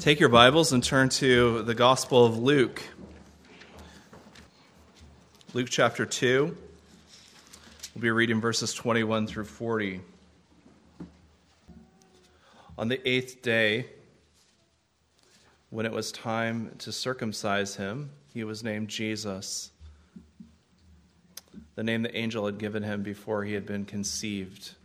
Take your Bibles and turn to the Gospel of Luke. Luke chapter 2. We'll be reading verses 21 through 40. On the eighth day, when it was time to circumcise him, he was named Jesus, the name the angel had given him before he had been conceived.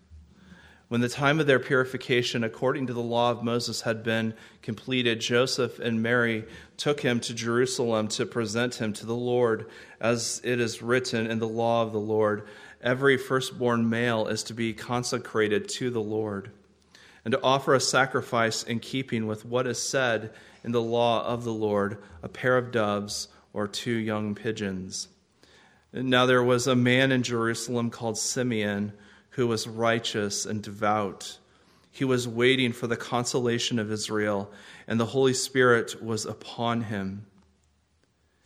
When the time of their purification, according to the law of Moses, had been completed, Joseph and Mary took him to Jerusalem to present him to the Lord, as it is written in the law of the Lord every firstborn male is to be consecrated to the Lord, and to offer a sacrifice in keeping with what is said in the law of the Lord a pair of doves or two young pigeons. Now there was a man in Jerusalem called Simeon who was righteous and devout. He was waiting for the consolation of Israel, and the Holy Spirit was upon him.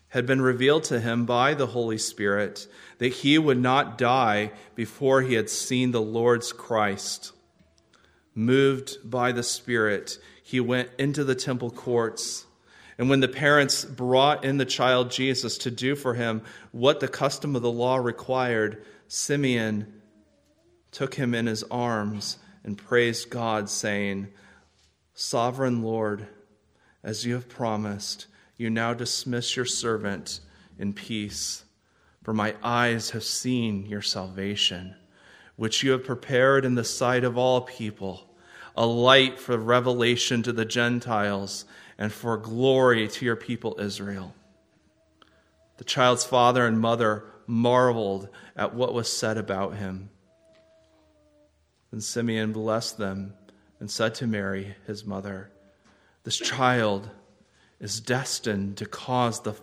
Had been revealed to him by the Holy Spirit that he would not die before he had seen the Lord's Christ. Moved by the Spirit, he went into the temple courts. And when the parents brought in the child Jesus to do for him what the custom of the law required, Simeon took him in his arms, and praised God, saying, Sovereign Lord, as you have promised, you now dismiss your servant in peace. For my eyes have seen your salvation, which you have prepared in the sight of all people, a light for revelation to the Gentiles and for glory to your people Israel. The child's father and mother marveled at what was said about him. Then Simeon blessed them and said to Mary, his mother, This child is destined to cause the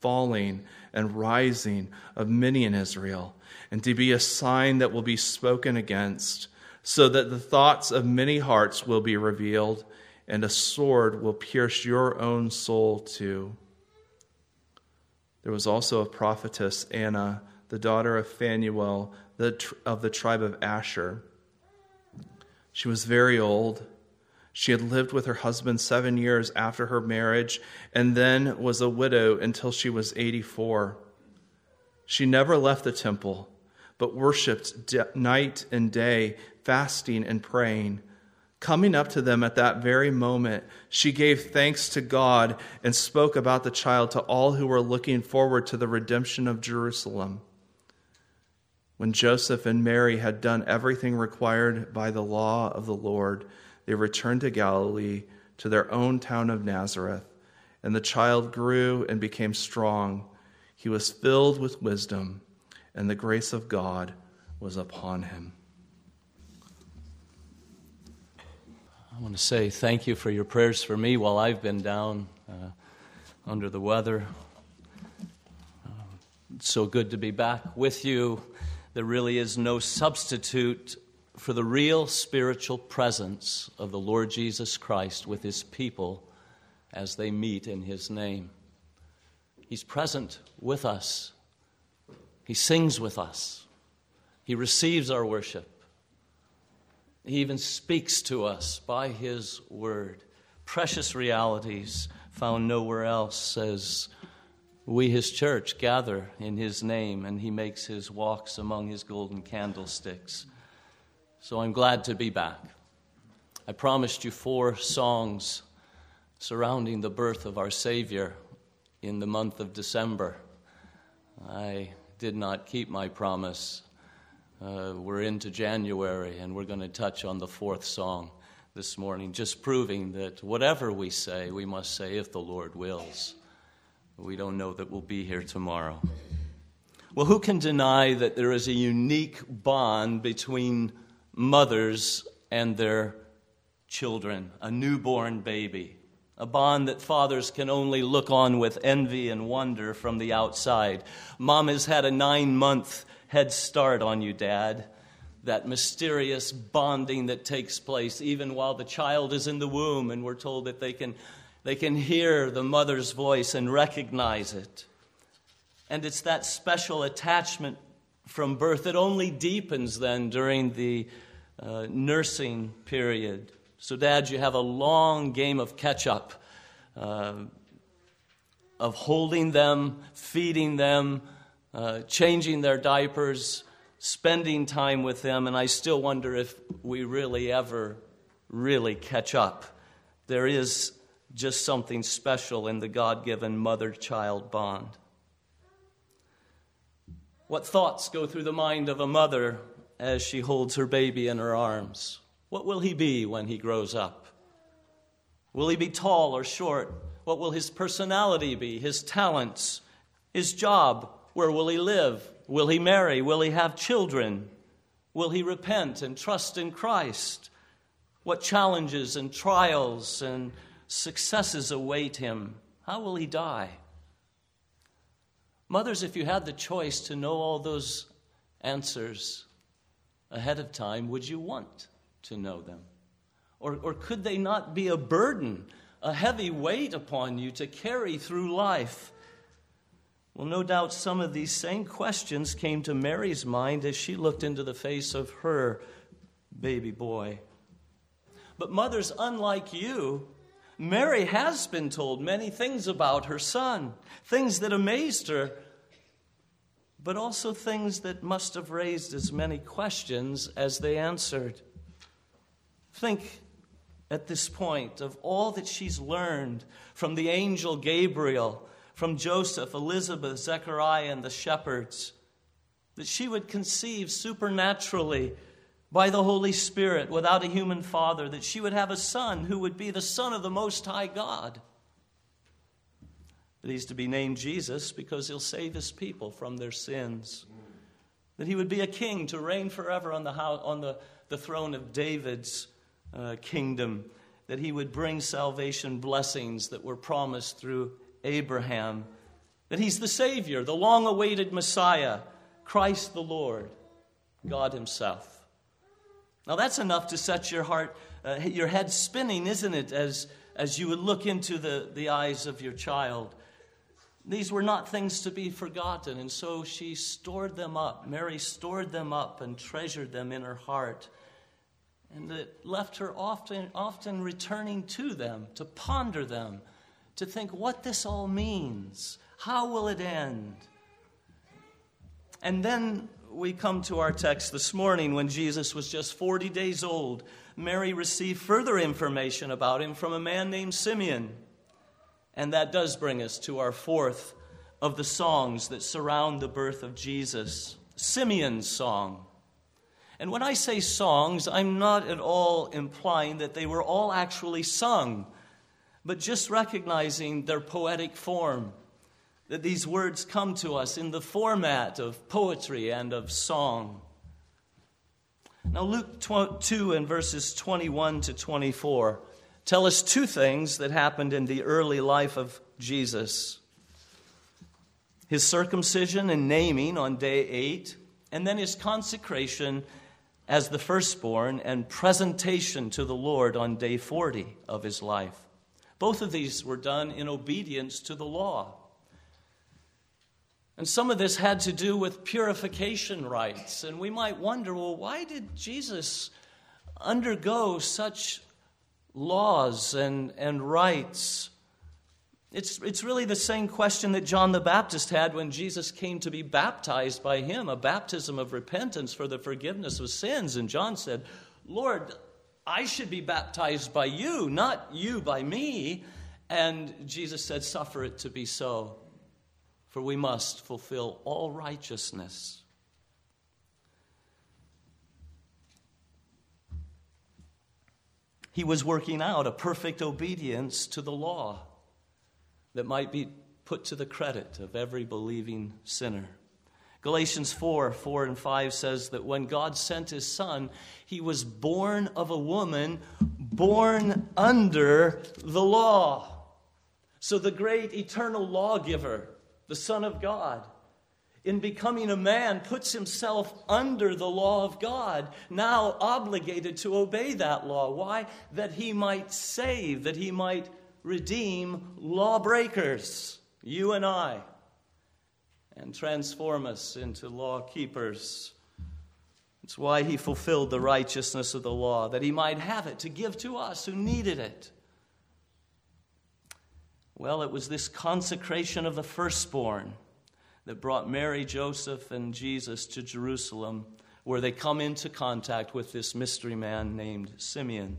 falling and rising of many in Israel, and to be a sign that will be spoken against, so that the thoughts of many hearts will be revealed, and a sword will pierce your own soul too. There was also a prophetess, Anna, the daughter of Phanuel of the tribe of Asher. She was very old. She had lived with her husband seven years after her marriage and then was a widow until she was 84. She never left the temple, but worshiped night and day, fasting and praying. Coming up to them at that very moment, she gave thanks to God and spoke about the child to all who were looking forward to the redemption of Jerusalem. When Joseph and Mary had done everything required by the law of the Lord, they returned to Galilee, to their own town of Nazareth. And the child grew and became strong. He was filled with wisdom, and the grace of God was upon him. I want to say thank you for your prayers for me while I've been down uh, under the weather. Uh, so good to be back with you. There really is no substitute for the real spiritual presence of the Lord Jesus Christ with his people as they meet in his name. He's present with us, he sings with us, he receives our worship. He even speaks to us by his word. Precious realities found nowhere else as we, his church, gather in his name, and he makes his walks among his golden candlesticks. So I'm glad to be back. I promised you four songs surrounding the birth of our Savior in the month of December. I did not keep my promise. Uh, we're into January, and we're going to touch on the fourth song this morning, just proving that whatever we say, we must say, if the Lord wills. We don't know that we'll be here tomorrow. Well, who can deny that there is a unique bond between mothers and their children, a newborn baby? A bond that fathers can only look on with envy and wonder from the outside. Mom has had a nine month head start on you, Dad. That mysterious bonding that takes place even while the child is in the womb, and we're told that they can they can hear the mother's voice and recognize it. And it's that special attachment from birth that only deepens then during the uh, nursing period. So, Dad, you have a long game of catch up uh, of holding them, feeding them, uh, changing their diapers, spending time with them, and I still wonder if we really ever really catch up. There is just something special in the God given mother child bond. What thoughts go through the mind of a mother as she holds her baby in her arms? What will he be when he grows up? Will he be tall or short? What will his personality be, his talents, his job? Where will he live? Will he marry? Will he have children? Will he repent and trust in Christ? What challenges and trials and successes await him? How will he die? Mothers, if you had the choice to know all those answers ahead of time, would you want to know them? Or, or could they not be a burden, a heavy weight upon you to carry through life? Well, no doubt some of these same questions came to Mary's mind as she looked into the face of her baby boy. But, mothers, unlike you, Mary has been told many things about her son, things that amazed her, but also things that must have raised as many questions as they answered. Think at this point of all that she's learned from the angel Gabriel, from Joseph, Elizabeth, Zechariah, and the shepherds, that she would conceive supernaturally by the Holy Spirit without a human father, that she would have a son who would be the Son of the Most High God. That he's to be named Jesus because he'll save his people from their sins. That he would be a king to reign forever on the, house, on the, the throne of David's uh, kingdom. That he would bring salvation blessings that were promised through Abraham. That he's the Savior, the long awaited Messiah, Christ the Lord, God Himself. Now, that's enough to set your heart, uh, your head spinning, isn't it, as, as you would look into the, the eyes of your child. These were not things to be forgotten, and so she stored them up. Mary stored them up and treasured them in her heart. And it left her often, often returning to them, to ponder them, to think what this all means. How will it end? And then we come to our text this morning when Jesus was just 40 days old. Mary received further information about him from a man named Simeon. And that does bring us to our fourth of the songs that surround the birth of Jesus Simeon's song. And when I say songs, I'm not at all implying that they were all actually sung, but just recognizing their poetic form that these words come to us in the format of poetry and of song. Now, Luke 2 and verses 21 to 24 tell us two things that happened in the early life of Jesus his circumcision and naming on day 8, and then his consecration as the firstborn and presentation to the Lord on day 40 of his life. Both of these were done in obedience to the law. And some of this had to do with purification rites. And we might wonder well, why did Jesus undergo such laws and, and rites? It's, it's really the same question that John the Baptist had when Jesus came to be baptized by him, a baptism of repentance for the forgiveness of sins. And John said, Lord, I should be baptized by you, not you by me. And Jesus said, Suffer it to be so for we must fulfill all righteousness. He was working out a perfect obedience to the law that might be put to the credit of every believing sinner. Galatians 4 4 and 5 says that when God sent his son, he was born of a woman born under the law. So the great eternal lawgiver the Son of God, in becoming a man, puts himself under the law of God, now obligated to obey that law. Why? That he might save, that he might redeem lawbreakers, you and I, and transform us into law keepers. It's why he fulfilled the righteousness of the law, that he might have it to give to us who needed it. Well, it was this consecration of the firstborn that brought Mary, Joseph, and Jesus to Jerusalem, where they come into contact with this mystery man named Simeon.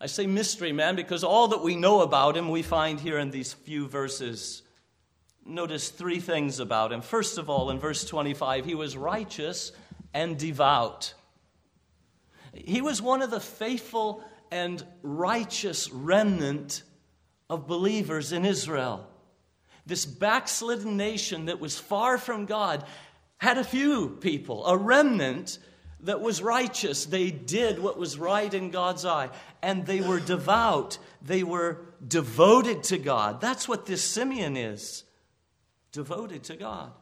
I say mystery man because all that we know about him we find here in these few verses. Notice three things about him. First of all, in verse 25, he was righteous and devout. He was one of the faithful and righteous remnant of believers in Israel. This backslidden nation that was far from God had a few people, a remnant that was righteous. They did what was right in God's eye, and they were devout. They were devoted to God. That's what this Simeon is devoted to God.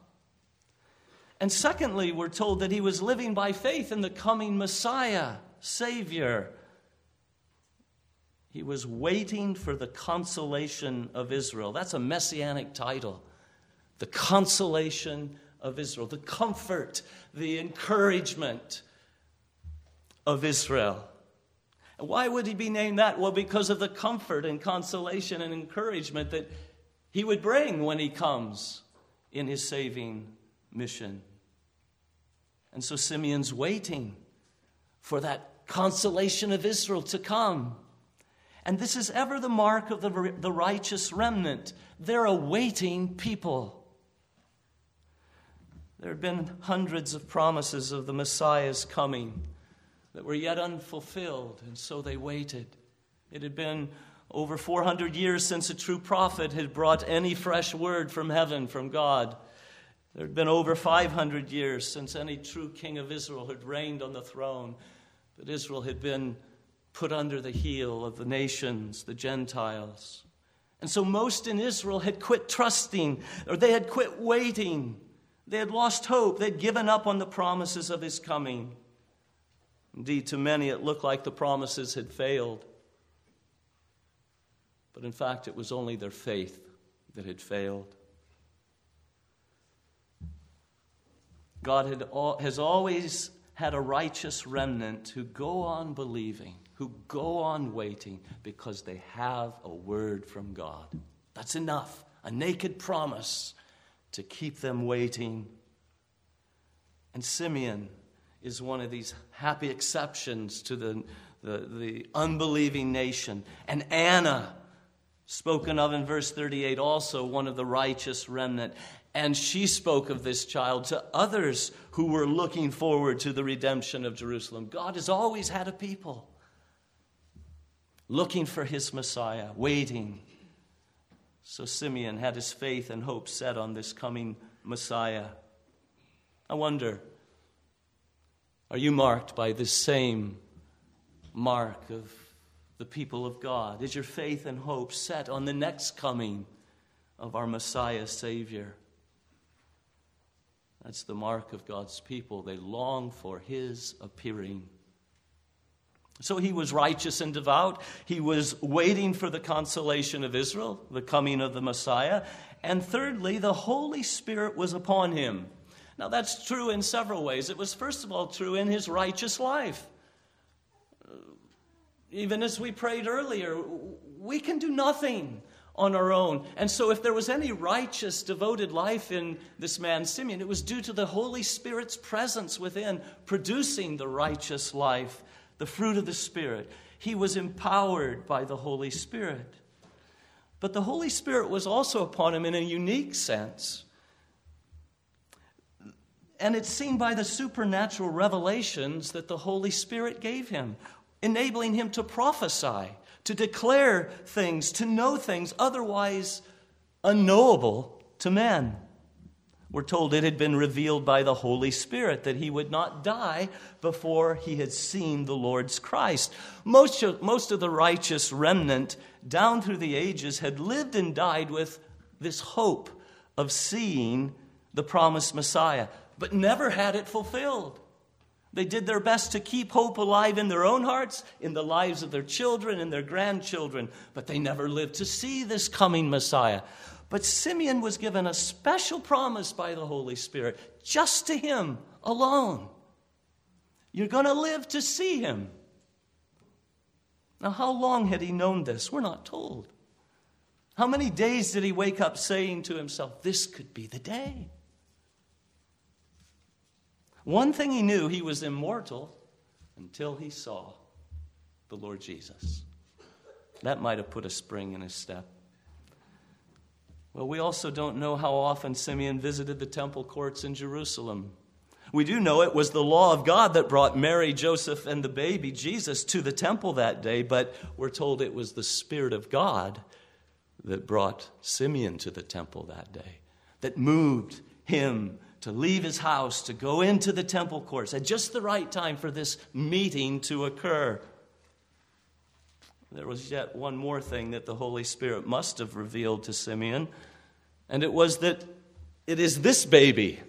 And secondly, we're told that he was living by faith in the coming Messiah, Savior. He was waiting for the consolation of Israel. That's a messianic title. The consolation of Israel, the comfort, the encouragement of Israel. why would he be named that? Well, because of the comfort and consolation and encouragement that he would bring when he comes in his saving mission. And so Simeon's waiting for that consolation of Israel to come. And this is ever the mark of the, the righteous remnant. They're awaiting people. There have been hundreds of promises of the Messiah's coming that were yet unfulfilled, and so they waited. It had been over 400 years since a true prophet had brought any fresh word from heaven, from God. There had been over 500 years since any true king of Israel had reigned on the throne, but Israel had been put under the heel of the nations, the Gentiles. And so most in Israel had quit trusting, or they had quit waiting. They had lost hope. They'd given up on the promises of his coming. Indeed, to many, it looked like the promises had failed. But in fact, it was only their faith that had failed. God had, has always had a righteous remnant who go on believing, who go on waiting because they have a word from God. That's enough, a naked promise to keep them waiting. And Simeon is one of these happy exceptions to the, the, the unbelieving nation. And Anna, spoken of in verse 38, also one of the righteous remnant. And she spoke of this child to others who were looking forward to the redemption of Jerusalem. God has always had a people looking for his Messiah, waiting. So Simeon had his faith and hope set on this coming Messiah. I wonder, are you marked by this same mark of the people of God? Is your faith and hope set on the next coming of our Messiah Savior? That's the mark of God's people. They long for his appearing. So he was righteous and devout. He was waiting for the consolation of Israel, the coming of the Messiah. And thirdly, the Holy Spirit was upon him. Now, that's true in several ways. It was, first of all, true in his righteous life. Even as we prayed earlier, we can do nothing on our own. And so, if there was any righteous, devoted life in this man Simeon, it was due to the Holy Spirit's presence within, producing the righteous life, the fruit of the Spirit. He was empowered by the Holy Spirit. But the Holy Spirit was also upon him in a unique sense. And it's seen by the supernatural revelations that the Holy Spirit gave him, enabling him to prophesy to declare things, to know things otherwise unknowable to men. We're told it had been revealed by the Holy Spirit that he would not die before he had seen the Lord's Christ. Most of, most of the righteous remnant down through the ages had lived and died with this hope of seeing the promised Messiah, but never had it fulfilled. They did their best to keep hope alive in their own hearts, in the lives of their children and their grandchildren, but they never lived to see this coming Messiah. But Simeon was given a special promise by the Holy Spirit, just to him alone. You're going to live to see him. Now, how long had he known this? We're not told. How many days did he wake up saying to himself, This could be the day? One thing he knew, he was immortal until he saw the Lord Jesus. That might have put a spring in his step. Well, we also don't know how often Simeon visited the temple courts in Jerusalem. We do know it was the law of God that brought Mary, Joseph, and the baby Jesus to the temple that day, but we're told it was the Spirit of God that brought Simeon to the temple that day, that moved him to leave his house, to go into the temple courts at just the right time for this meeting to occur. There was yet one more thing that the Holy Spirit must have revealed to Simeon, and it was that it is this baby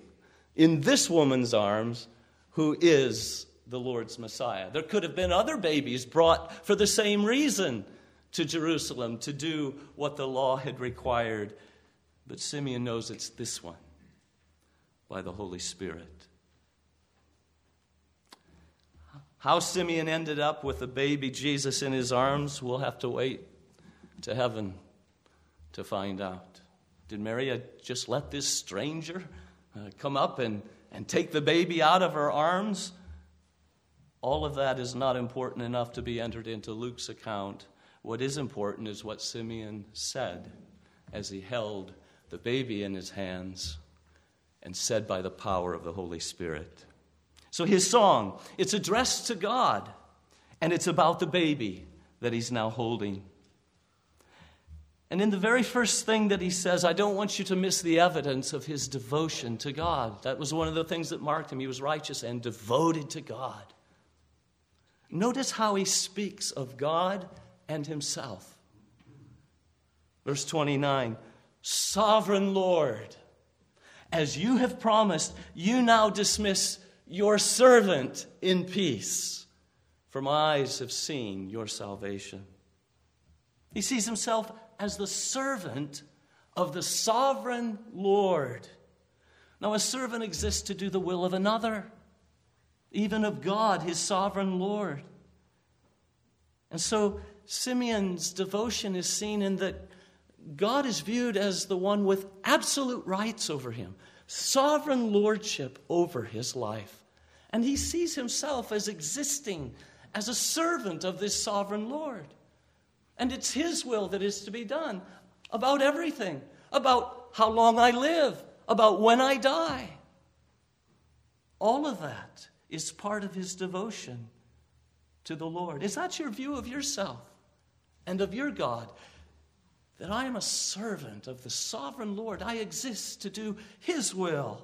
in this woman's arms who is the Lord's Messiah. There could have been other babies brought for the same reason to Jerusalem to do what the law had required, but Simeon knows it's this one by the Holy Spirit. How Simeon ended up with a baby Jesus in his arms, we'll have to wait to heaven to find out. Did Mary just let this stranger uh, come up and, and take the baby out of her arms? All of that is not important enough to be entered into Luke's account. What is important is what Simeon said as he held the baby in his hands and said by the power of the Holy Spirit. So his song, it's addressed to God, and it's about the baby that he's now holding. And in the very first thing that he says, I don't want you to miss the evidence of his devotion to God. That was one of the things that marked him. He was righteous and devoted to God. Notice how he speaks of God and himself. Verse 29 Sovereign Lord, as you have promised, you now dismiss your servant in peace, for my eyes have seen your salvation. He sees himself as the servant of the sovereign Lord. Now, a servant exists to do the will of another, even of God, his sovereign Lord. And so, Simeon's devotion is seen in that God is viewed as the one with absolute rights over him sovereign lordship over his life. And he sees himself as existing as a servant of this sovereign Lord. And it's his will that is to be done about everything about how long I live, about when I die. All of that is part of his devotion to the Lord. Is that your view of yourself and of your God? that I am a servant of the sovereign Lord. I exist to do His will.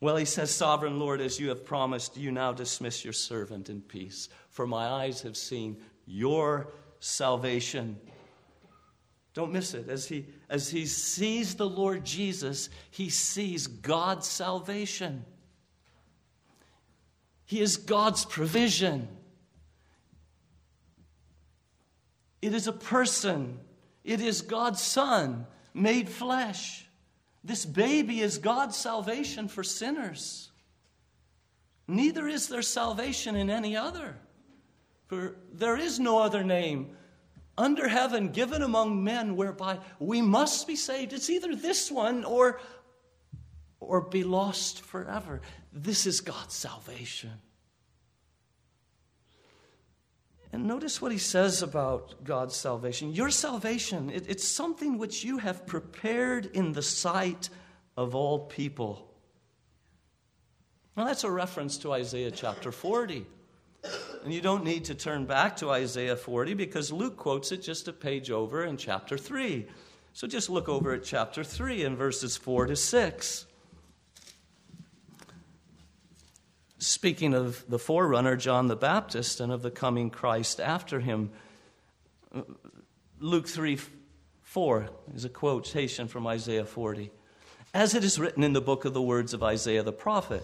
Well, he says, Sovereign Lord, as you have promised, you now dismiss your servant in peace, for my eyes have seen your salvation. Don't miss it. As he, as he sees the Lord Jesus, he sees God's salvation. He is God's provision. It is a person, it is God's Son made flesh. This baby is God's salvation for sinners. Neither is there salvation in any other. For there is no other name under heaven given among men whereby we must be saved. It's either this one or, or be lost forever. This is God's salvation. And notice what he says about God's salvation. Your salvation, it, it's something which you have prepared in the sight of all people. Now, that's a reference to Isaiah chapter 40. And you don't need to turn back to Isaiah 40 because Luke quotes it just a page over in chapter 3. So just look over at chapter 3 in verses 4 to 6. Speaking of the forerunner, John the Baptist, and of the coming Christ after him. Luke 3 4 is a quotation from Isaiah 40. As it is written in the book of the words of Isaiah the prophet,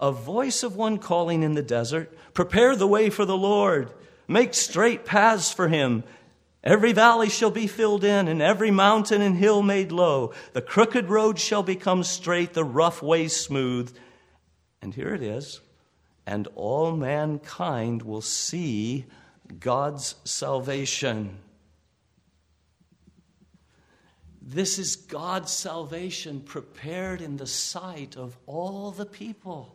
a voice of one calling in the desert, Prepare the way for the Lord, make straight paths for him. Every valley shall be filled in, and every mountain and hill made low. The crooked road shall become straight, the rough way smooth. And here it is and all mankind will see God's salvation. This is God's salvation prepared in the sight of all the people.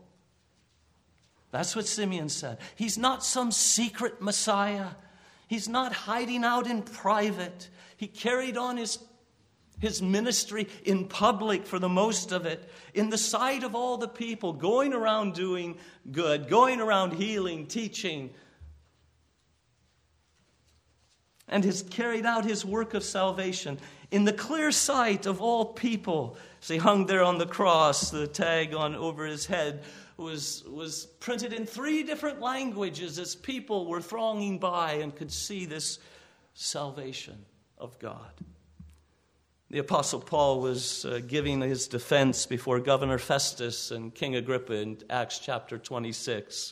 That's what Simeon said. He's not some secret Messiah. He's not hiding out in private. He carried on his his ministry in public for the most of it, in the sight of all the people, going around doing good, going around healing, teaching, and has carried out his work of salvation in the clear sight of all people. As he hung there on the cross, the tag on over his head was, was printed in three different languages as people were thronging by and could see this salvation of God. The Apostle Paul was uh, giving his defense before Governor Festus and King Agrippa in Acts chapter 26.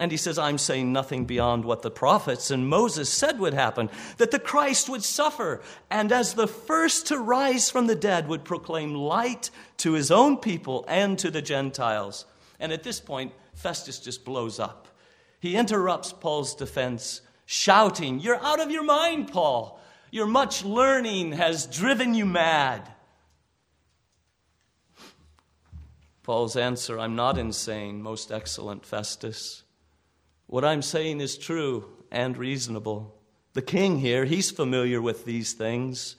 And he says, I'm saying nothing beyond what the prophets and Moses said would happen that the Christ would suffer, and as the first to rise from the dead, would proclaim light to his own people and to the Gentiles. And at this point, Festus just blows up. He interrupts Paul's defense, shouting, You're out of your mind, Paul. Your much learning has driven you mad. Paul's answer I'm not insane, most excellent Festus. What I'm saying is true and reasonable. The king here, he's familiar with these things,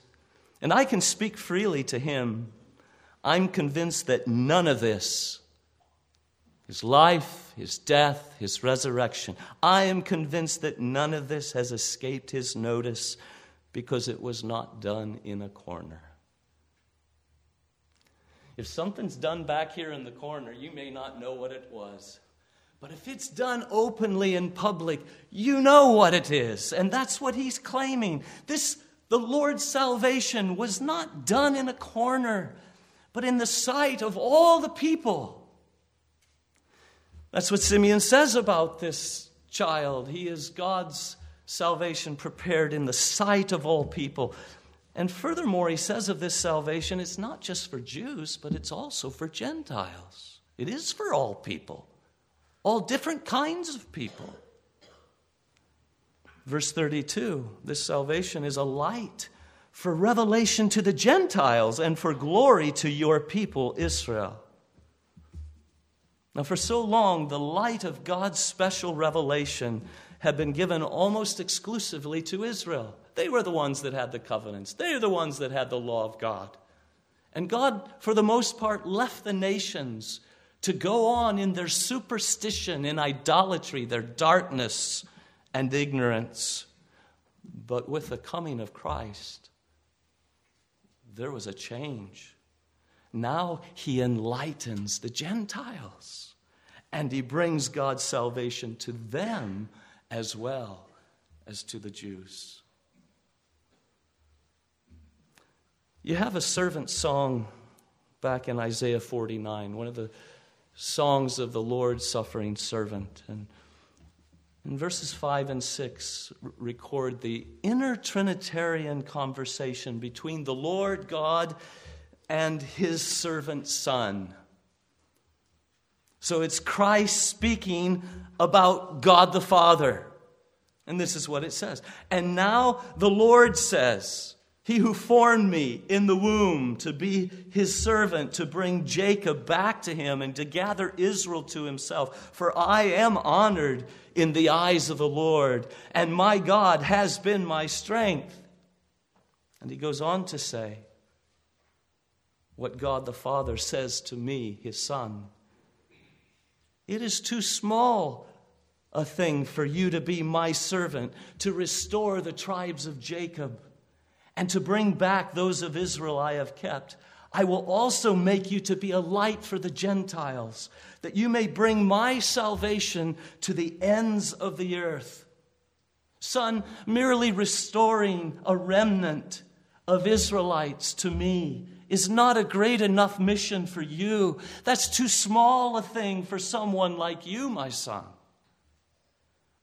and I can speak freely to him. I'm convinced that none of this his life, his death, his resurrection. I am convinced that none of this has escaped his notice because it was not done in a corner. If something's done back here in the corner, you may not know what it was. But if it's done openly in public, you know what it is. And that's what he's claiming. This, the Lord's salvation, was not done in a corner, but in the sight of all the people. That's what Simeon says about this child. He is God's salvation prepared in the sight of all people. And furthermore, he says of this salvation, it's not just for Jews, but it's also for Gentiles. It is for all people all different kinds of people. Verse 32 this salvation is a light for revelation to the Gentiles and for glory to your people, Israel. Now, for so long, the light of God's special revelation had been given almost exclusively to Israel. They were the ones that had the covenants, they are the ones that had the law of God. And God, for the most part, left the nations to go on in their superstition, in idolatry, their darkness and ignorance. But with the coming of Christ, there was a change. Now he enlightens the Gentiles and he brings God's salvation to them as well as to the Jews. You have a servant song back in Isaiah 49, one of the songs of the Lord's suffering servant. And in verses 5 and 6 record the inner Trinitarian conversation between the Lord God and his servant Son. So it's Christ speaking about God the Father. And this is what it says. And now the Lord says, he who formed me in the womb to be his servant, to bring Jacob back to him and to gather Israel to himself. For I am honored in the eyes of the Lord, and my God has been my strength. And he goes on to say what God the Father says to me, his Son. It is too small a thing for you to be my servant, to restore the tribes of Jacob and to bring back those of Israel I have kept. I will also make you to be a light for the Gentiles, that you may bring my salvation to the ends of the earth. Son, merely restoring a remnant of Israelites to me is not a great enough mission for you. That's too small a thing for someone like you, my son.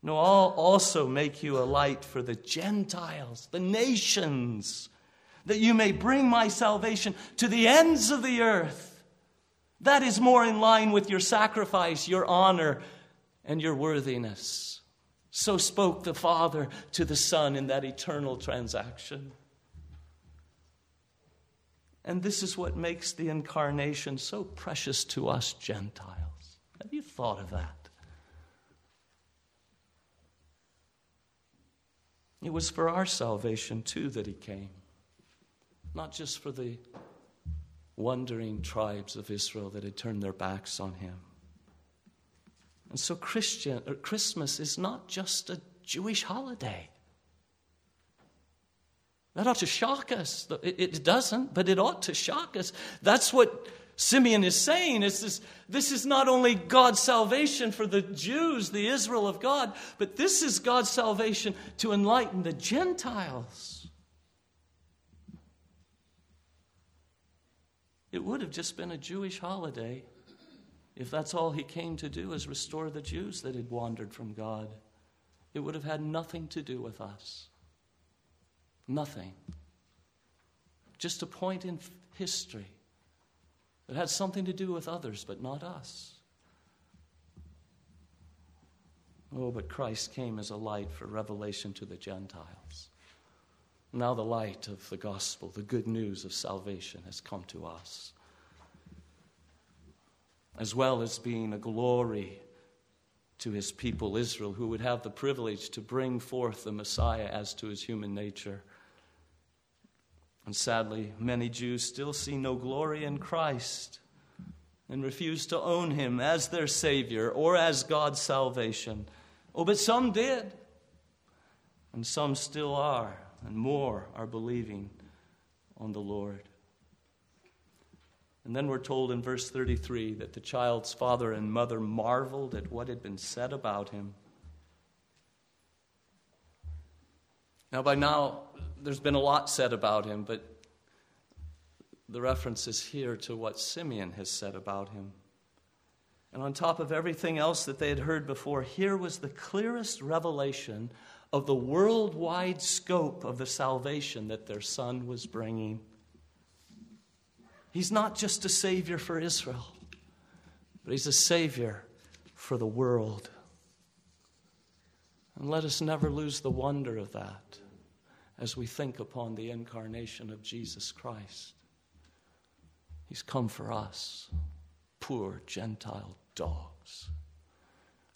No, I'll also make you a light for the Gentiles, the nations, that you may bring my salvation to the ends of the earth. That is more in line with your sacrifice, your honor, and your worthiness. So spoke the Father to the Son in that eternal transaction. And this is what makes the incarnation so precious to us Gentiles. Have you thought of that? It was for our salvation, too, that he came, not just for the wandering tribes of Israel that had turned their backs on him. And so Christian, uh, Christmas is not just a Jewish holiday. That ought to shock us. It doesn't, but it ought to shock us. That's what Simeon is saying. Is this, this is not only God's salvation for the Jews, the Israel of God, but this is God's salvation to enlighten the Gentiles. It would have just been a Jewish holiday if that's all he came to do is restore the Jews that had wandered from God. It would have had nothing to do with us. Nothing. Just a point in history that had something to do with others, but not us. Oh, but Christ came as a light for revelation to the Gentiles. Now, the light of the gospel, the good news of salvation, has come to us, as well as being a glory to his people Israel, who would have the privilege to bring forth the Messiah as to his human nature. And sadly, many Jews still see no glory in Christ and refuse to own him as their Savior or as God's salvation. Oh, but some did, and some still are, and more are believing on the Lord. And then we're told in verse 33 that the child's father and mother marveled at what had been said about him. Now, by now, there's been a lot said about him, but the reference is here to what Simeon has said about him. And on top of everything else that they had heard before, here was the clearest revelation of the worldwide scope of the salvation that their son was bringing. He's not just a savior for Israel, but he's a savior for the world. And let us never lose the wonder of that as we think upon the incarnation of Jesus Christ. He's come for us, poor Gentile dogs.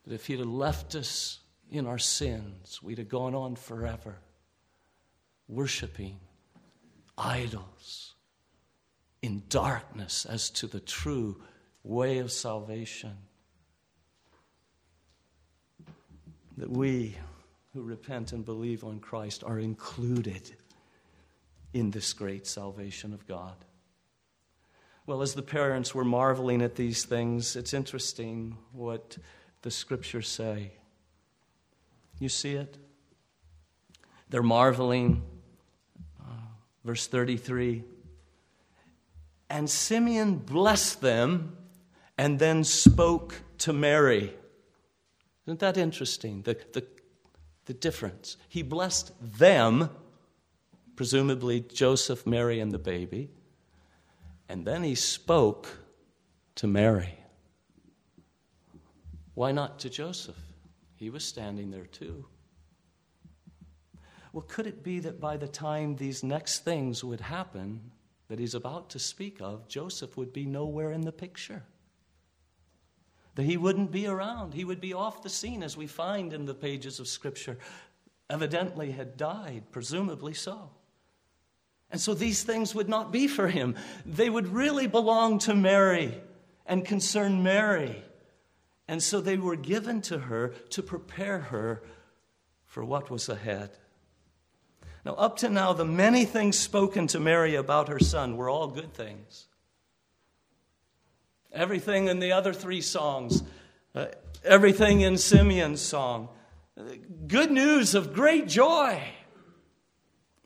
That if He'd have left us in our sins, we'd have gone on forever, worshiping idols in darkness as to the true way of salvation. That we who repent and believe on Christ are included in this great salvation of God. Well, as the parents were marveling at these things, it's interesting what the scriptures say. You see it? They're marveling. Uh, verse 33 And Simeon blessed them and then spoke to Mary. Isn't that interesting? The, the the difference. He blessed them, presumably Joseph, Mary, and the baby, and then he spoke to Mary. Why not to Joseph? He was standing there too. Well, could it be that by the time these next things would happen that he's about to speak of, Joseph would be nowhere in the picture? That he wouldn't be around. He would be off the scene, as we find in the pages of Scripture. Evidently, had died, presumably so. And so these things would not be for him. They would really belong to Mary and concern Mary. And so they were given to her to prepare her for what was ahead. Now, up to now, the many things spoken to Mary about her son were all good things. Everything in the other three songs, uh, everything in Simeon's song. Good news of great joy.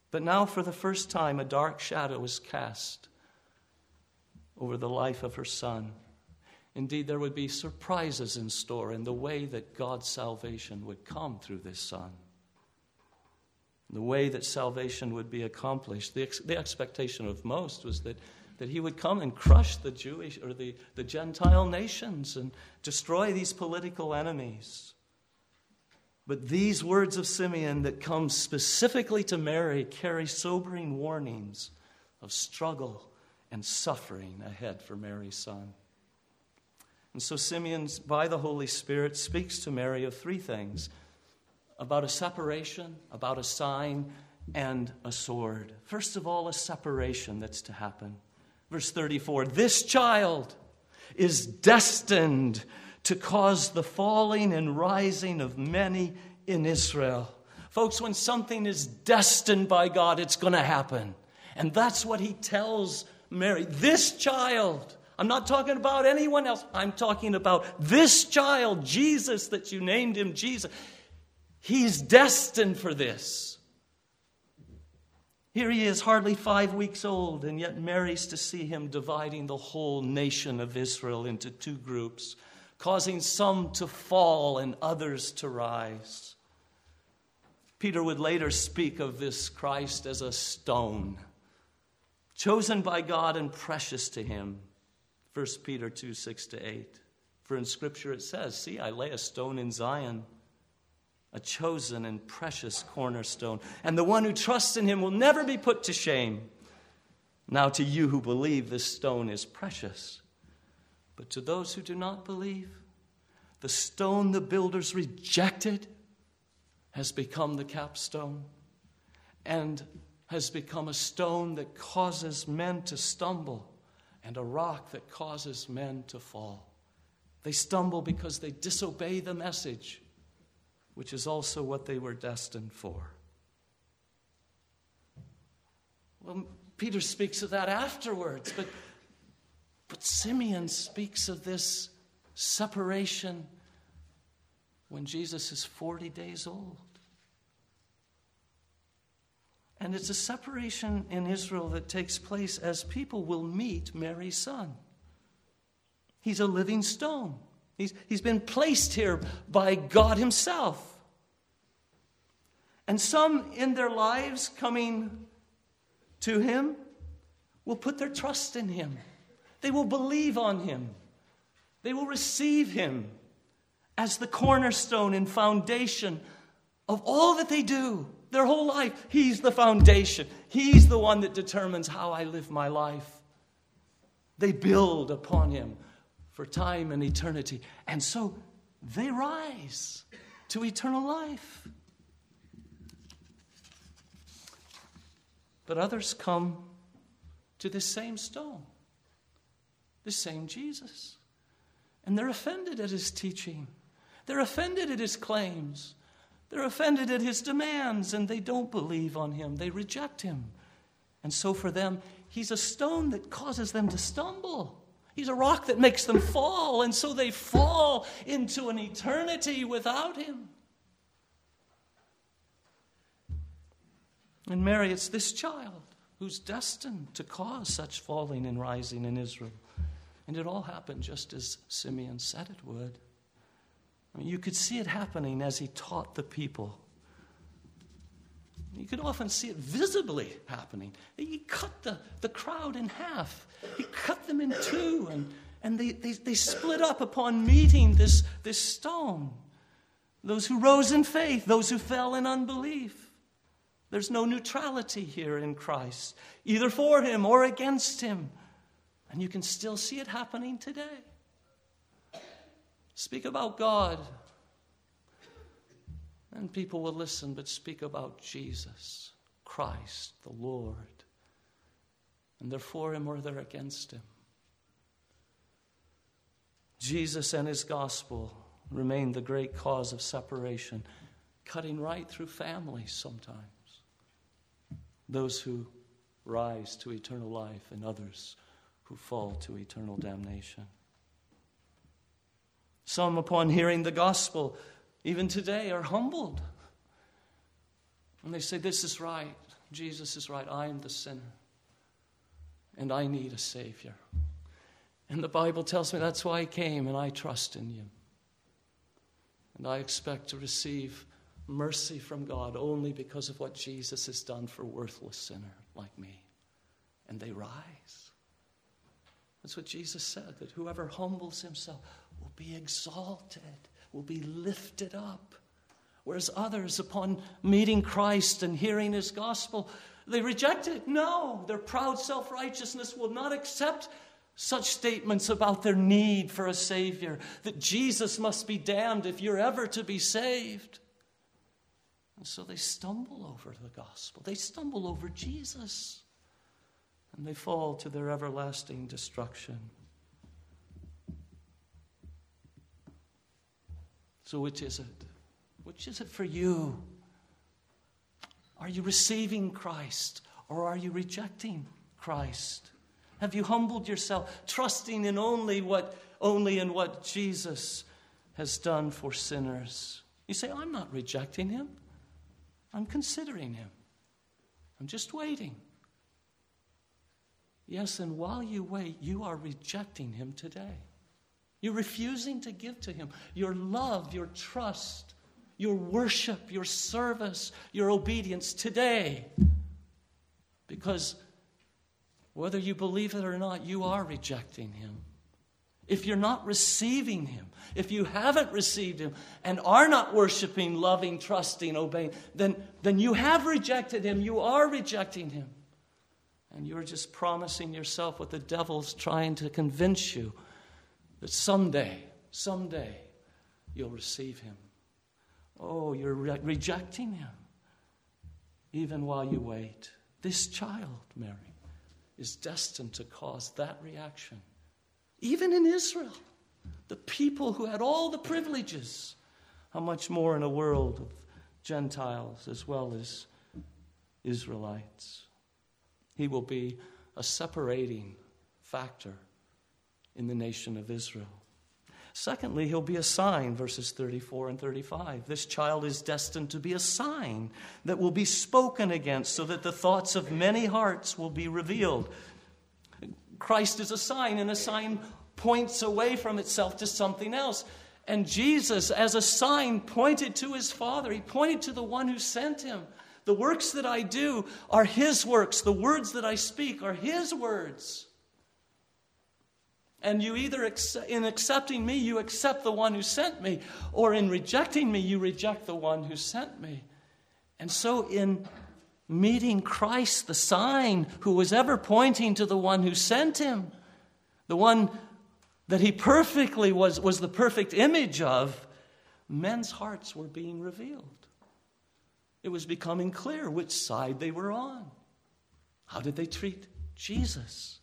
But now, for the first time, a dark shadow is cast over the life of her son. Indeed, there would be surprises in store in the way that God's salvation would come through this son. The way that salvation would be accomplished. The, ex- the expectation of most was that that he would come and crush the Jewish or the, the Gentile nations and destroy these political enemies. But these words of Simeon that come specifically to Mary carry sobering warnings of struggle and suffering ahead for Mary's son. And so Simeon, by the Holy Spirit, speaks to Mary of three things about a separation, about a sign, and a sword. First of all, a separation that's to happen. Verse 34 This child is destined to cause the falling and rising of many in Israel. Folks, when something is destined by God, it's going to happen. And that's what he tells Mary. This child, I'm not talking about anyone else, I'm talking about this child, Jesus, that you named him Jesus. He's destined for this. Here he is, hardly five weeks old, and yet Mary's to see him dividing the whole nation of Israel into two groups, causing some to fall and others to rise. Peter would later speak of this Christ as a stone, chosen by God and precious to him. 1 Peter 2 6 to 8. For in Scripture it says, See, I lay a stone in Zion a chosen and precious cornerstone. And the one who trusts in him will never be put to shame. Now, to you who believe, this stone is precious. But to those who do not believe, the stone the builders rejected has become the capstone and has become a stone that causes men to stumble and a rock that causes men to fall. They stumble because they disobey the message which is also what they were destined for. Well, Peter speaks of that afterwards, but, but Simeon speaks of this separation when Jesus is 40 days old. And it's a separation in Israel that takes place as people will meet Mary's son. He's a living stone. He's, he's been placed here by God Himself. And some in their lives coming to Him will put their trust in Him. They will believe on Him. They will receive Him as the cornerstone and foundation of all that they do. Their whole life, He's the foundation. He's the one that determines how I live my life. They build upon Him for time and eternity. And so they rise to eternal life. But others come to this same stone, this same Jesus. And they're offended at his teaching, they're offended at his claims, they're offended at his demands, and they don't believe on him. They reject him. And so for them, he's a stone that causes them to stumble. He's a rock that makes them fall, and so they fall into an eternity without him. And Mary, it's this child who's destined to cause such falling and rising in Israel. And it all happened just as Simeon said it would. I mean, you could see it happening as he taught the people. You could often see it visibly happening. He cut the, the crowd in half, he cut them in two, and, and they, they, they split up upon meeting this, this stone. Those who rose in faith, those who fell in unbelief. There's no neutrality here in Christ, either for him or against him. And you can still see it happening today. Speak about God and people will listen, but speak about Jesus, Christ, the Lord. And they're for him or they're against him. Jesus and his gospel remain the great cause of separation, cutting right through families sometimes. Those who rise to eternal life and others who fall to eternal damnation. Some, upon hearing the gospel, even today, are humbled. And they say, This is right. Jesus is right. I am the sinner. And I need a Savior. And the Bible tells me that's why I came, and I trust in you. And I expect to receive mercy from God only because of what Jesus has done for a worthless sinner like me. And they rise. That's what Jesus said that whoever humbles himself will be exalted will be lifted up. Whereas others, upon meeting Christ and hearing his gospel, they reject it. No, their proud self righteousness will not accept such statements about their need for a Savior, that Jesus must be damned if you're ever to be saved. And so they stumble over the gospel, they stumble over Jesus, and they fall to their everlasting destruction. So, which is it? Which is it for you? Are you receiving Christ or are you rejecting Christ? Have you humbled yourself, trusting in only what only in what Jesus has done for sinners? You say, I'm not rejecting him. I'm considering him. I'm just waiting. Yes, and while you wait, you are rejecting him today. You're refusing to give to him your love, your trust, your worship, your service, your obedience today. Because whether you believe it or not, you are rejecting Him. If you're not receiving Him, if you haven't received Him and are not worshiping, loving, trusting, obeying, then, then you have rejected Him. You are rejecting Him. And you're just promising yourself what the devil's trying to convince you that someday, someday, you'll receive Him. Oh, you're re- rejecting Him even while you wait. This child, Mary is destined to cause that reaction. Even in Israel, the people who had all the privileges, how much more in a world of Gentiles as well as Israelites? He will be a separating factor in the nation of Israel. Secondly, he'll be a sign, verses 34 and 35. This child is destined to be a sign that will be spoken against so that the thoughts of many hearts will be revealed. Christ is a sign, and a sign points away from itself to something else. And Jesus, as a sign, pointed to his Father. He pointed to the one who sent him. The works that I do are his works, the words that I speak are his words. And you either, in accepting me, you accept the one who sent me, or in rejecting me, you reject the one who sent me. And so, in meeting Christ, the sign who was ever pointing to the one who sent him, the one that he perfectly was, was the perfect image of, men's hearts were being revealed. It was becoming clear which side they were on. How did they treat Jesus?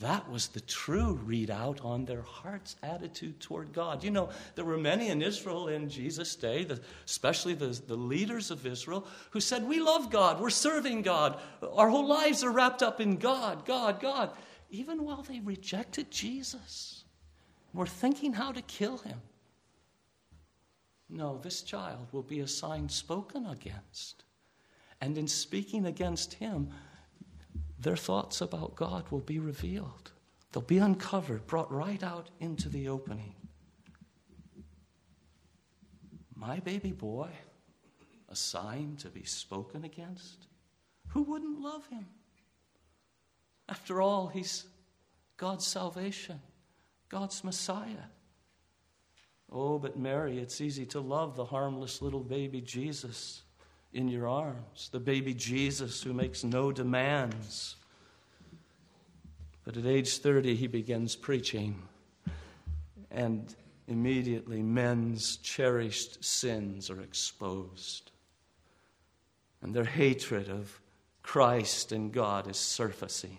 That was the true readout on their heart's attitude toward God. You know, there were many in Israel in Jesus' day, especially the, the leaders of Israel, who said, We love God, we're serving God, our whole lives are wrapped up in God, God, God. Even while they rejected Jesus, were thinking how to kill him. No, this child will be a sign spoken against. And in speaking against him, their thoughts about God will be revealed. They'll be uncovered, brought right out into the opening. My baby boy, a sign to be spoken against? Who wouldn't love him? After all, he's God's salvation, God's Messiah. Oh, but Mary, it's easy to love the harmless little baby Jesus in your arms, the baby Jesus who makes no demands. But at age 30, he begins preaching, and immediately men's cherished sins are exposed, and their hatred of Christ and God is surfacing.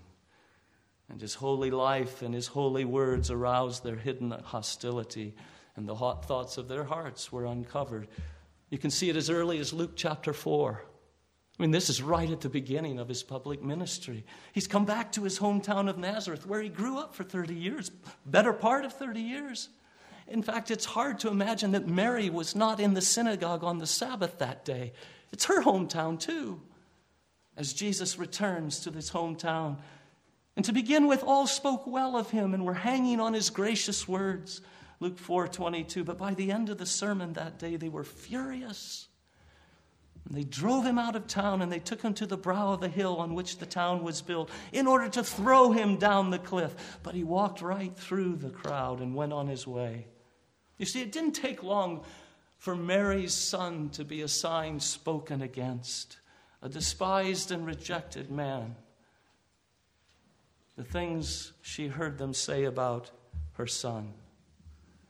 And his holy life and his holy words arouse their hidden hostility, and the hot thoughts of their hearts were uncovered. You can see it as early as Luke chapter 4. I mean, this is right at the beginning of his public ministry. He's come back to his hometown of Nazareth, where he grew up for 30 years, better part of 30 years. In fact, it's hard to imagine that Mary was not in the synagogue on the Sabbath that day. It's her hometown, too. As Jesus returns to this hometown, and to begin with, all spoke well of him and were hanging on his gracious words. Luke 4 22. But by the end of the sermon that day, they were furious. And they drove him out of town and they took him to the brow of the hill on which the town was built in order to throw him down the cliff. But he walked right through the crowd and went on his way. You see, it didn't take long for Mary's son to be a sign spoken against, a despised and rejected man. The things she heard them say about her son.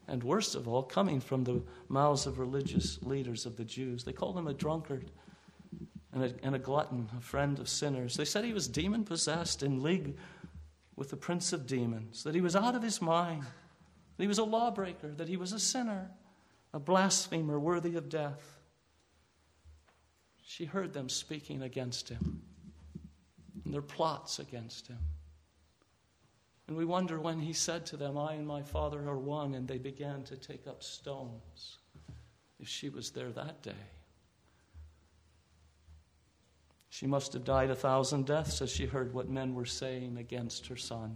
And worst of all, coming from the mouths of religious leaders of the Jews. They called him a drunkard and a, and a glutton, a friend of sinners. They said he was demon possessed in league with the prince of demons, that he was out of his mind, that he was a lawbreaker, that he was a sinner a blasphemer worthy of death. She heard them speaking against him and their plots against him. And we wonder when he said to them, I and my Father are one, and they began to take up stones, if she was there that day. She must have died a thousand deaths as she heard what men were saying against her son.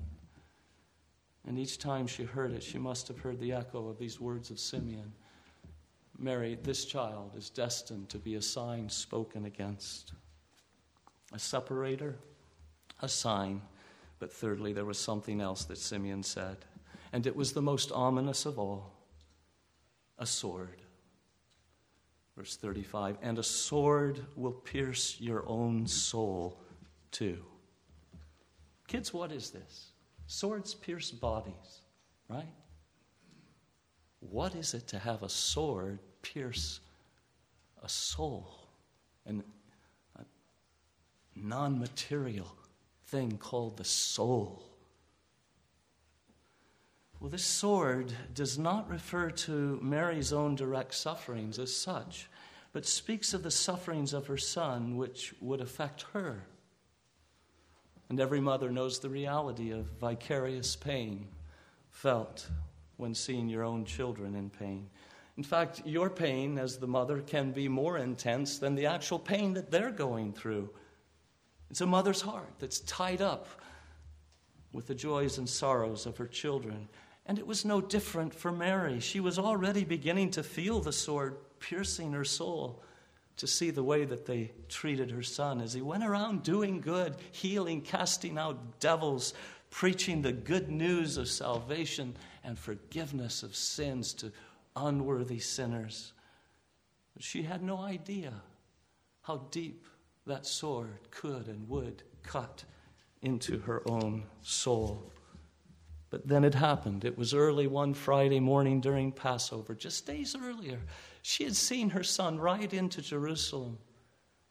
And each time she heard it, she must have heard the echo of these words of Simeon Mary, this child is destined to be a sign spoken against. A separator, a sign. But thirdly, there was something else that Simeon said, and it was the most ominous of all a sword. Verse 35 And a sword will pierce your own soul too. Kids, what is this? Swords pierce bodies, right? What is it to have a sword pierce a soul, a uh, non material thing called the soul? Well, this sword does not refer to Mary's own direct sufferings as such, but speaks of the sufferings of her son, which would affect her. And every mother knows the reality of vicarious pain felt when seeing your own children in pain. In fact, your pain as the mother can be more intense than the actual pain that they're going through. It's a mother's heart that's tied up with the joys and sorrows of her children. And it was no different for Mary. She was already beginning to feel the sword piercing her soul to see the way that they treated her son as he went around doing good, healing, casting out devils, preaching the good news of salvation and forgiveness of sins to unworthy sinners. But she had no idea how deep that sword could and would cut into her own soul. But then it happened. It was early one Friday morning during Passover, just days earlier. She had seen her son ride into Jerusalem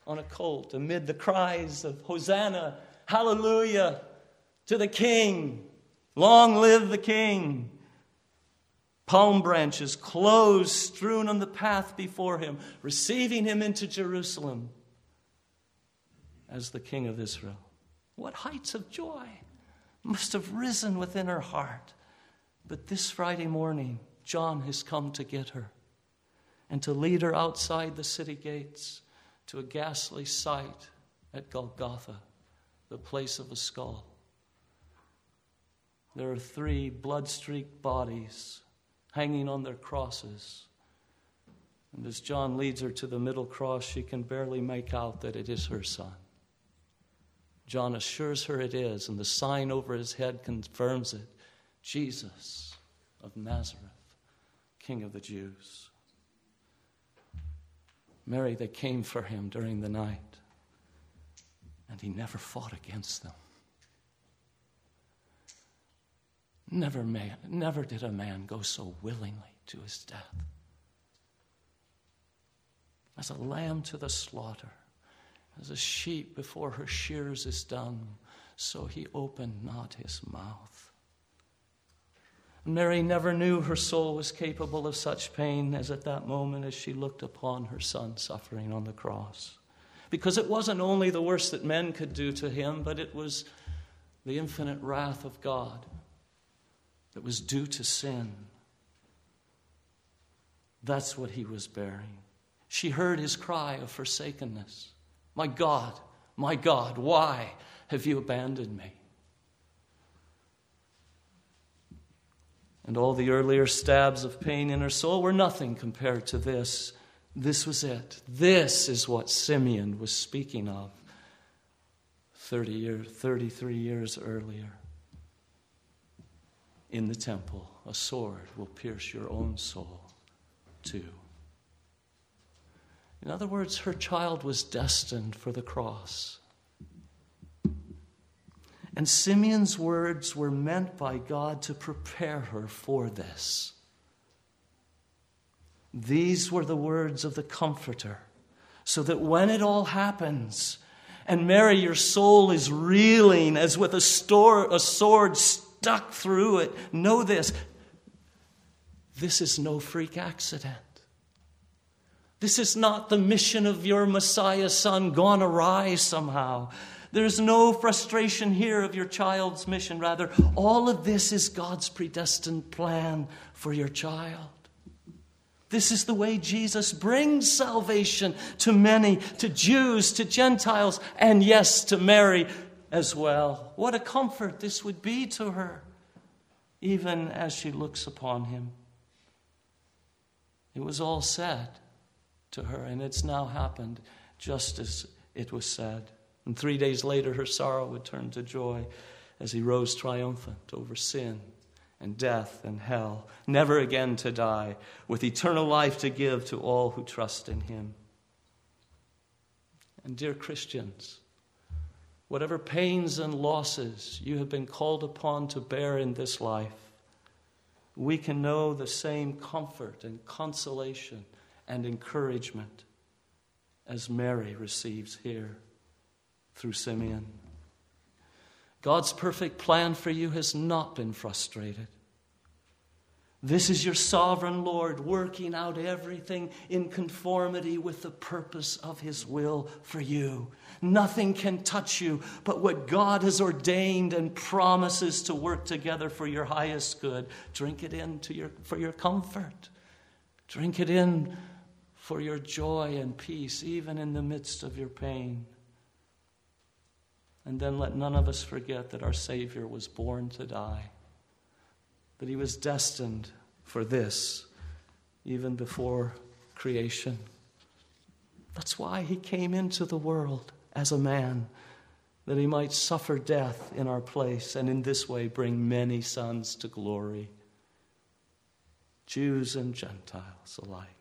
on a colt amid the cries of Hosanna, Hallelujah to the King, long live the King palm branches, clothes strewn on the path before him, receiving him into Jerusalem as the King of Israel. What heights of joy must have risen within her heart. But this Friday morning, John has come to get her and to lead her outside the city gates to a ghastly sight at Golgotha, the place of a skull. There are three blood streaked bodies hanging on their crosses. And as John leads her to the middle cross, she can barely make out that it is her son. John assures her it is, and the sign over his head confirms it Jesus of Nazareth, King of the Jews. Mary, they came for him during the night, and he never fought against them. Never, man, never did a man go so willingly to his death. As a lamb to the slaughter, as a sheep before her shears is dumb, so he opened not his mouth. Mary never knew her soul was capable of such pain as at that moment as she looked upon her son suffering on the cross. Because it wasn't only the worst that men could do to him, but it was the infinite wrath of God that was due to sin. That's what he was bearing. She heard his cry of forsakenness My God, my God, why have you abandoned me? And all the earlier stabs of pain in her soul were nothing compared to this. This was it. This is what Simeon was speaking of 30 years, 33 years earlier in the temple, a sword will pierce your own soul too. In other words, her child was destined for the cross. And Simeon's words were meant by God to prepare her for this. These were the words of the Comforter, so that when it all happens, and Mary, your soul is reeling as with a, store, a sword stuck through it, know this this is no freak accident. This is not the mission of your Messiah son gone awry somehow. There's no frustration here of your child's mission. Rather, all of this is God's predestined plan for your child. This is the way Jesus brings salvation to many, to Jews, to Gentiles, and yes, to Mary as well. What a comfort this would be to her, even as she looks upon him. It was all said to her, and it's now happened just as it was said. And three days later, her sorrow would turn to joy as he rose triumphant over sin and death and hell, never again to die, with eternal life to give to all who trust in him. And, dear Christians, whatever pains and losses you have been called upon to bear in this life, we can know the same comfort and consolation and encouragement as Mary receives here through Simeon. God's perfect plan for you has not been frustrated. This is your sovereign Lord working out everything in conformity with the purpose of His will for you. Nothing can touch you but what God has ordained and promises to work together for your highest good. Drink it in to your, for your comfort. Drink it in for your joy and peace, even in the midst of your pain. And then let none of us forget that our Savior was born to die, that he was destined for this even before creation. That's why he came into the world as a man, that he might suffer death in our place and in this way bring many sons to glory, Jews and Gentiles alike.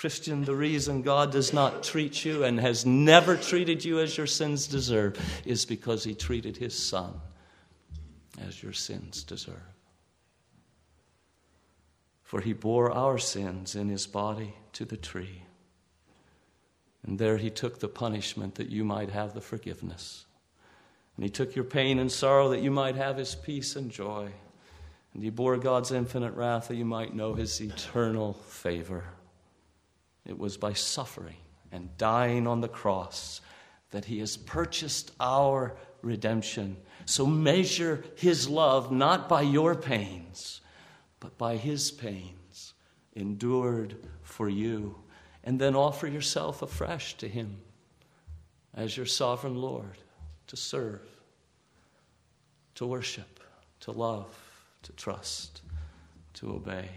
Christian, the reason God does not treat you and has never treated you as your sins deserve is because he treated his son as your sins deserve. For he bore our sins in his body to the tree. And there he took the punishment that you might have the forgiveness. And he took your pain and sorrow that you might have his peace and joy. And he bore God's infinite wrath that you might know his eternal favor. It was by suffering and dying on the cross that He has purchased our redemption. So measure His love not by your pains, but by His pains endured for you. And then offer yourself afresh to Him as your sovereign Lord to serve, to worship, to love, to trust, to obey.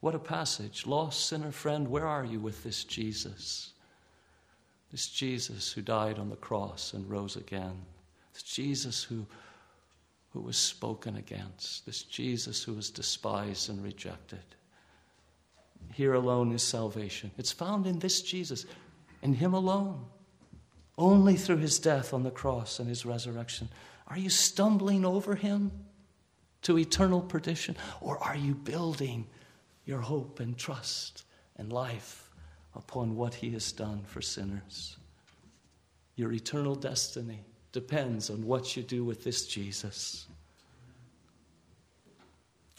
What a passage. Lost sinner friend, where are you with this Jesus? This Jesus who died on the cross and rose again. This Jesus who, who was spoken against. This Jesus who was despised and rejected. Here alone is salvation. It's found in this Jesus, in Him alone. Only through His death on the cross and His resurrection. Are you stumbling over Him to eternal perdition? Or are you building your hope and trust and life upon what He has done for sinners. Your eternal destiny depends on what you do with this Jesus.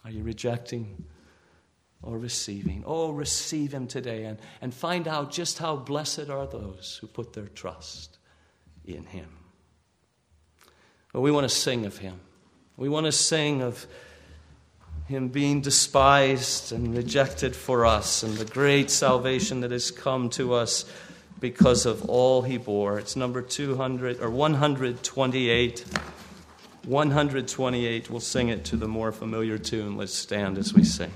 Are you rejecting or receiving? Oh, receive Him today and, and find out just how blessed are those who put their trust in Him. Well, we want to sing of Him. We want to sing of him being despised and rejected for us, and the great salvation that has come to us because of all he bore. It's number 200 or 128. 128. We'll sing it to the more familiar tune. Let's stand as we sing.